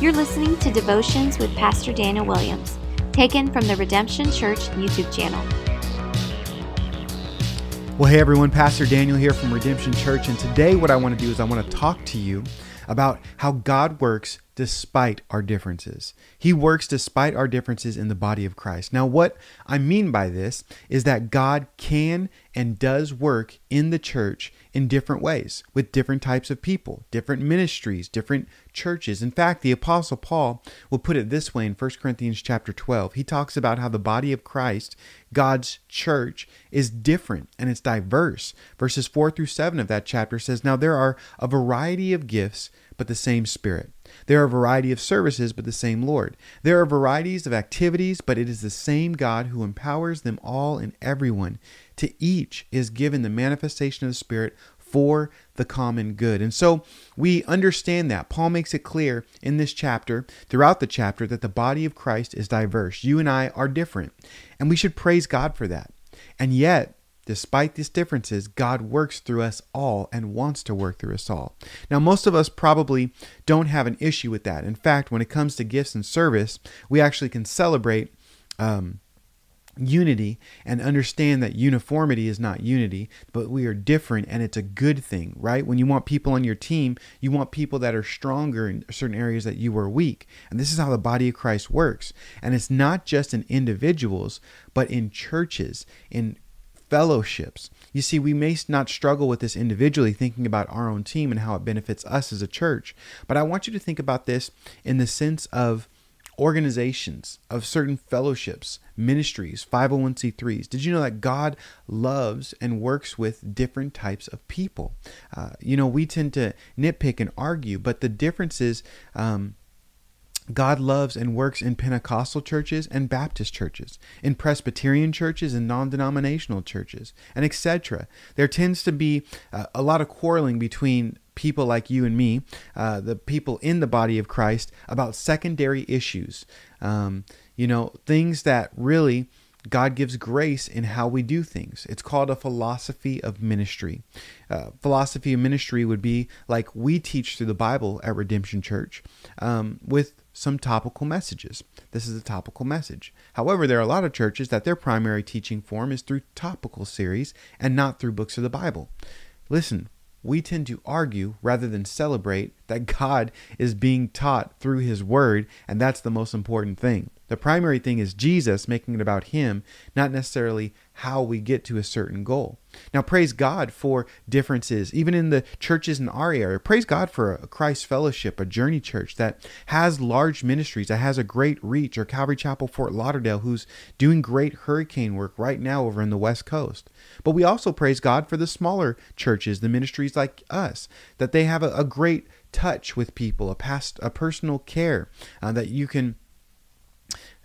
You're listening to Devotions with Pastor Daniel Williams, taken from the Redemption Church YouTube channel. Well, hey everyone, Pastor Daniel here from Redemption Church, and today what I want to do is I want to talk to you about how God works despite our differences. He works despite our differences in the body of Christ. Now, what I mean by this is that God can and does work in the church in different ways with different types of people, different ministries, different churches. In fact, the apostle Paul will put it this way in 1 Corinthians chapter 12. He talks about how the body of Christ, God's church, is different and it's diverse. Verses 4 through 7 of that chapter says, "Now there are a variety of gifts, but the same Spirit. There are a variety of services, but the same Lord. There are varieties of activities, but it is the same God who empowers them all and everyone. To each is given the manifestation of the Spirit for the common good. And so we understand that. Paul makes it clear in this chapter, throughout the chapter, that the body of Christ is diverse. You and I are different, and we should praise God for that. And yet, Despite these differences, God works through us all and wants to work through us all. Now, most of us probably don't have an issue with that. In fact, when it comes to gifts and service, we actually can celebrate um, unity and understand that uniformity is not unity, but we are different and it's a good thing, right? When you want people on your team, you want people that are stronger in certain areas that you are weak. And this is how the body of Christ works. And it's not just in individuals, but in churches, in fellowships. You see, we may not struggle with this individually, thinking about our own team and how it benefits us as a church, but I want you to think about this in the sense of organizations, of certain fellowships, ministries, 501c3s. Did you know that God loves and works with different types of people? Uh, you know, we tend to nitpick and argue, but the difference is um, God loves and works in Pentecostal churches and Baptist churches, in Presbyterian churches and non denominational churches, and etc. There tends to be uh, a lot of quarreling between people like you and me, uh, the people in the body of Christ, about secondary issues. Um, you know, things that really God gives grace in how we do things. It's called a philosophy of ministry. Uh, philosophy of ministry would be like we teach through the Bible at Redemption Church um, with some topical messages. This is a topical message. However, there are a lot of churches that their primary teaching form is through topical series and not through books of the Bible. Listen, we tend to argue rather than celebrate that God is being taught through His Word, and that's the most important thing. The primary thing is Jesus, making it about Him, not necessarily how we get to a certain goal. Now, praise God for differences, even in the churches in our area. Praise God for a Christ Fellowship, a Journey Church that has large ministries, that has a great reach, or Calvary Chapel Fort Lauderdale, who's doing great hurricane work right now over in the West Coast. But we also praise God for the smaller churches, the ministries like us, that they have a, a great touch with people, a past, a personal care uh, that you can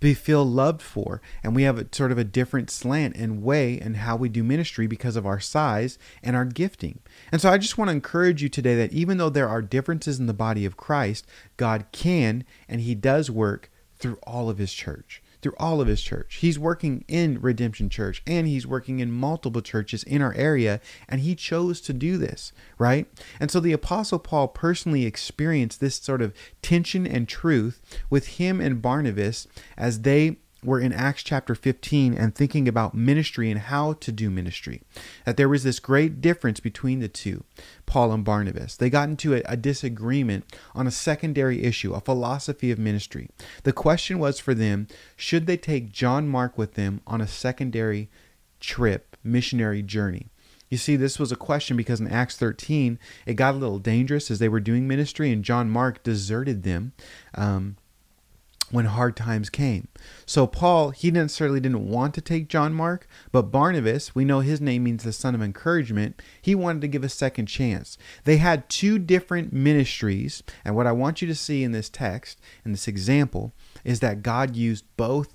be feel loved for. And we have a sort of a different slant and way and how we do ministry because of our size and our gifting. And so i just want to encourage you today that even though there are differences in the body of christ god can and he does work through all of his church through all of his church. He's working in Redemption Church and he's working in multiple churches in our area, and he chose to do this, right? And so the Apostle Paul personally experienced this sort of tension and truth with him and Barnabas as they were in Acts chapter 15 and thinking about ministry and how to do ministry. That there was this great difference between the two, Paul and Barnabas. They got into a, a, disagreement on a secondary issue, a philosophy of ministry. The question was for them should they take John Mark with them on a secondary trip, missionary journey? You see, this was a question because in Acts 13, it got a little dangerous as they were doing ministry, and John Mark deserted them. Um, when hard times came. So Paul, he necessarily didn't want to take John Mark, but Barnabas, we know his name means the son of encouragement, he wanted to give a second chance. They had two different ministries, and what I want you to see in this text, in this example, is that God used both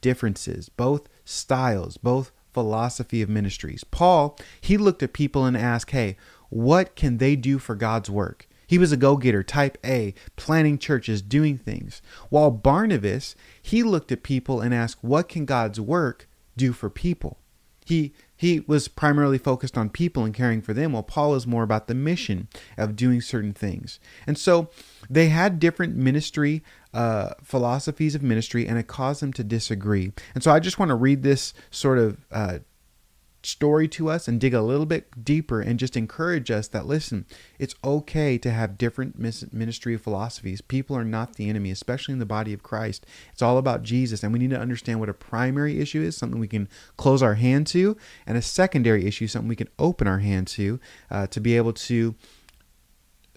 differences, both styles, both philosophy of ministries. Paul, he looked at people and asked, "Hey, what can they do for God's work?" He was a go getter, type A, planning churches, doing things. While Barnabas, he looked at people and asked, What can God's work do for people? He he was primarily focused on people and caring for them, while Paul is more about the mission of doing certain things. And so they had different ministry uh, philosophies of ministry, and it caused them to disagree. And so I just want to read this sort of uh, story to us and dig a little bit deeper and just encourage us that listen, it's okay to have different ministry philosophies. People are not the enemy, especially in the body of Christ. It's all about Jesus, and we need to understand what a primary issue is, something we can close our hand to, and a secondary issue, something we can open our hand to, uh, to be able to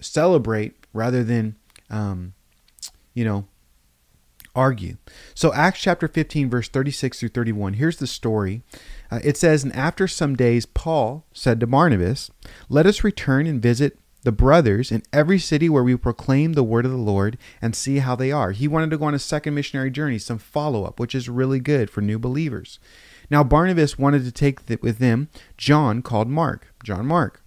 celebrate rather than, um, you know, argue. So, Acts chapter 15, verse 36 through 31, here's the story. Uh, it says, And after some days, Paul said to Barnabas, Let us return and visit the brothers in every city where we proclaim the word of the Lord and see how they are. He wanted to go on a second missionary journey, some follow up, which is really good for new believers. Now, Barnabas wanted to take with them John called Mark, John Mark.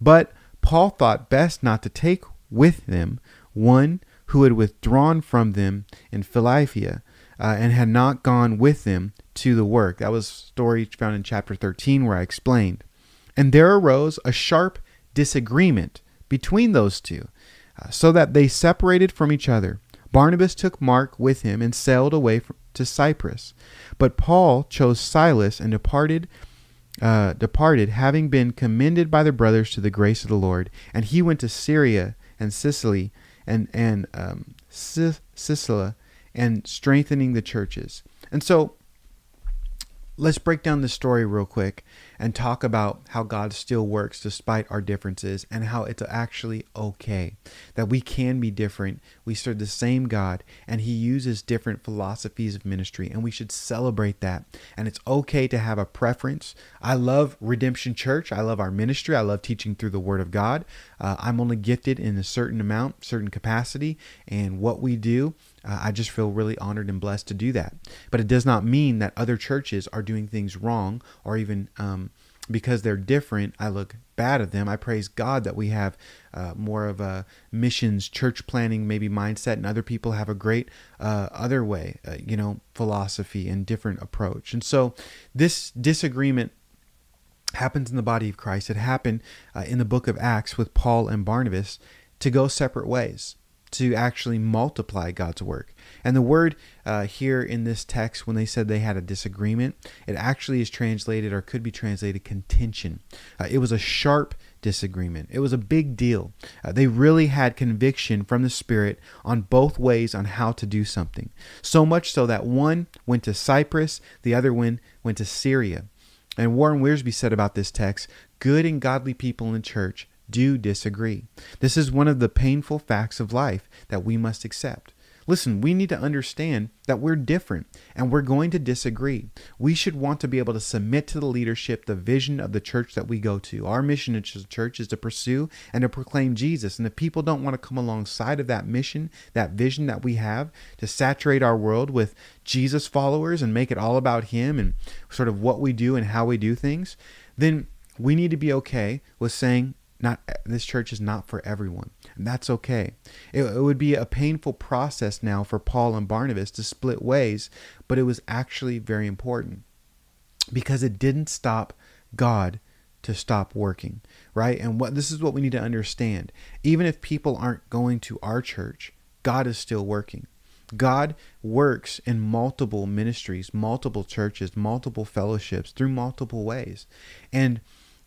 But Paul thought best not to take with them one who had withdrawn from them in Philippi uh, and had not gone with them to the work. That was story found in chapter 13 where I explained. And there arose a sharp disagreement between those two, uh, so that they separated from each other. Barnabas took Mark with him and sailed away from, to Cyprus. But Paul chose Silas and departed uh, departed, having been commended by the brothers to the grace of the Lord. And he went to Syria and Sicily and and um, Sicily and strengthening the churches. And so let's break down the story real quick and talk about how God still works despite our differences and how it's actually okay that we can be different. We serve the same God and He uses different philosophies of ministry, and we should celebrate that. And it's okay to have a preference. I love Redemption Church. I love our ministry. I love teaching through the Word of God. Uh, I'm only gifted in a certain amount, certain capacity, and what we do uh, I just feel really honored and blessed to do that. But it does not mean that other churches are doing things wrong or even um, because they're different, I look bad at them. I praise God that we have uh, more of a missions, church planning, maybe mindset, and other people have a great uh, other way, uh, you know, philosophy and different approach. And so this disagreement happens in the body of Christ. It happened uh, in the book of Acts with Paul and Barnabas to go separate ways to actually multiply God's work. And the word uh, here in this text, when they said they had a disagreement, it actually is translated or could be translated contention. Uh, it was a sharp disagreement. It was a big deal. Uh, they really had conviction from the Spirit on both ways on how to do something. So much so that one went to Cyprus, the other one went to Syria. And Warren Wiersbe said about this text good and godly people in the church do disagree. This is one of the painful facts of life that we must accept. Listen, we need to understand that we're different and we're going to disagree. We should want to be able to submit to the leadership, the vision of the church that we go to. Our mission as a church is to pursue and to proclaim Jesus. And if people don't want to come alongside of that mission, that vision that we have to saturate our world with Jesus followers and make it all about Him and sort of what we do and how we do things, then we need to be okay with saying, not this church is not for everyone. And that's okay. It, it, would be a painful process now for paul and barnabas to split ways but it was actually very important because it didn't stop god to stop working right? And what this is what we need to understand. Even if people aren't going to our church god is still working. God works in multiple ministries, multiple churches, multiple fellowships through multiple ways. And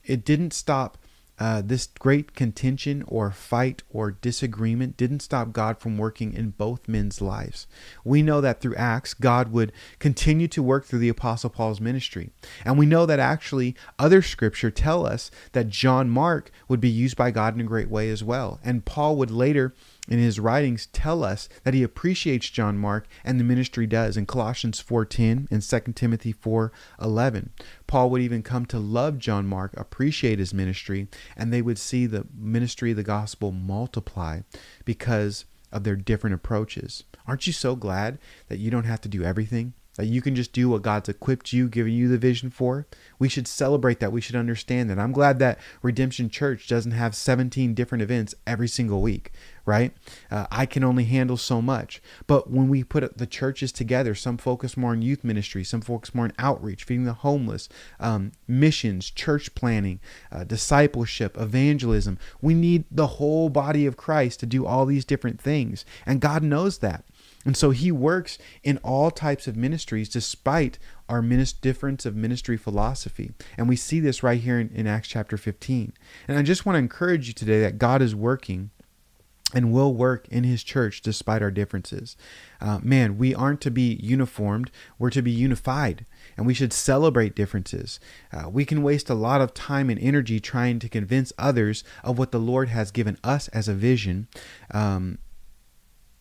it didn't stop uh, this great contention or fight or disagreement didn't stop God from working in both men's lives. We know that through Acts, God would continue to work through the Apostle Paul's ministry. And we know that actually other scripture tell us that John Mark would be used by God in a great way as well. And Paul would later in his writings tell us that he appreciates John Mark and the ministry does in Colossians 4:10 and 2 Timothy 4:11. Paul would even come to love John Mark, appreciate his ministry, and they would see the ministry of the gospel multiply because of their different approaches. Aren't you so glad that you don't have to do everything? That you can just do what God's equipped you, given you the vision for. We should celebrate that. We should understand that. I'm glad that Redemption Church doesn't have 17 different events every single week, right? Uh, I can only handle so much. But when we put the churches together, some focus more on youth ministry, some focus more on outreach, feeding the homeless, um, missions, church planning, uh, discipleship, evangelism. We need the whole body of Christ to do all these different things. And God knows that. And so he works in all types of ministries despite our difference of ministry philosophy. And we see this right here in, in Acts chapter 15. And I just want to encourage you today that God is working and will work in his church despite our differences. Uh, man, we aren't to be uniformed, we're to be unified, and we should celebrate differences. Uh, we can waste a lot of time and energy trying to convince others of what the Lord has given us as a vision. Um,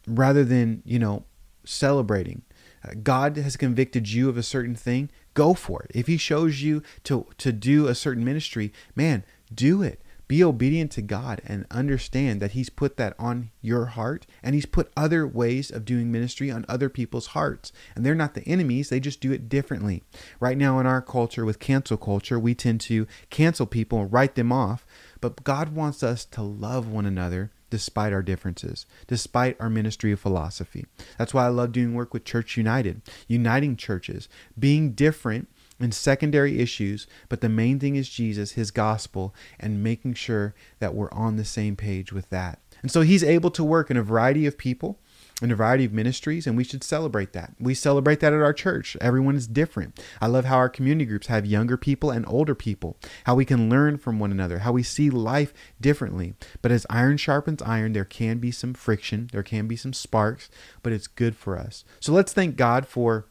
rather than, you know, celebrating. Uh, God has convicted you of a certain thing, go for it. If he shows you to to do a certain ministry, man, do it. Be obedient to God and understand that He's put that on your heart and He's put other ways of doing ministry on other people's hearts. And they're not the enemies, they just do it differently. Right now, in our culture, with cancel culture, we tend to cancel people and write them off. But God wants us to love one another despite our differences, despite our ministry of philosophy. That's why I love doing work with Church United, uniting churches, being different in secondary issues, but the main thing is Jesus, his gospel, and making sure that we're on the same page with that. And so he's able to work in a variety of people in a variety of ministries, and we should celebrate that. We celebrate that at our church. Everyone is different. I love how our community groups have younger people and older people, how we can learn from one another, how we see life differently. But as iron sharpens iron, there can be some friction, there can be some sparks, but it's good for us. So let's thank God for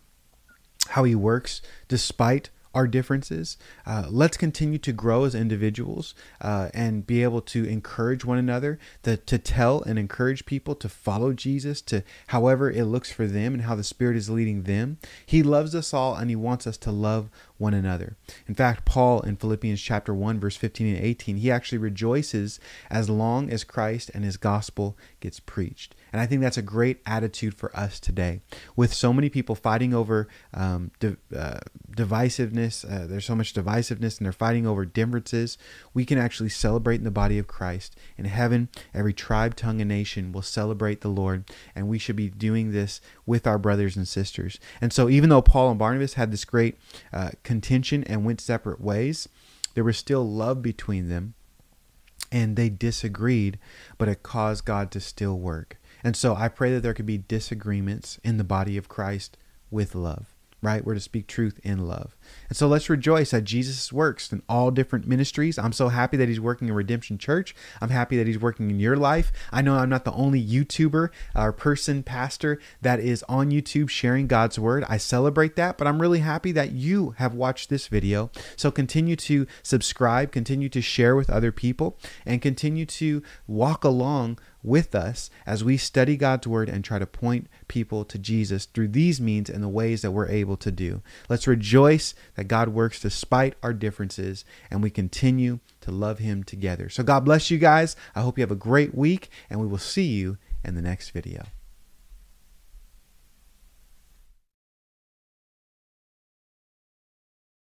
how He works despite our differences. Uh, let's continue to grow as individuals uh, and be able to encourage one another, to, to tell and encourage people to follow Jesus, to however it looks for them and how the Spirit is leading them. He loves us all and He wants us to love one another. In fact, Paul in Philippians chapter 1 verse 15 and 18, he actually rejoices as long as Christ and his gospel gets preached. And I think that's a great attitude for us today. With so many people fighting over um, uh, divisiveness, uh, there's so much divisiveness and they're fighting over differences, we can actually celebrate in the body of Christ. In heaven, every tribe, tongue, and nation will celebrate the Lord, and we should be doing this with our brothers and sisters. And so, even though Paul and Barnabas had this great uh, contention and went separate ways, there was still love between them and they disagreed, but it caused God to still work. And so I pray that there could be disagreements in the body of Christ with love right? We're to speak truth in love. And so let's rejoice that Jesus works in all different ministries. I'm so happy that he's working in Redemption Church. I'm happy that he's working in your life. I know I'm not the only YouTuber or person, pastor that is on YouTube sharing God's word. I celebrate that, but I'm really happy that you have watched this video. So continue to subscribe, continue to share with other people, and continue to walk along with us as we study God's Word and try to point people to Jesus through these means and the ways that we're able to do. Let's rejoice that God works despite our differences and we continue to love Him together. So, God bless you guys. I hope you have a great week and we will see you in the next video.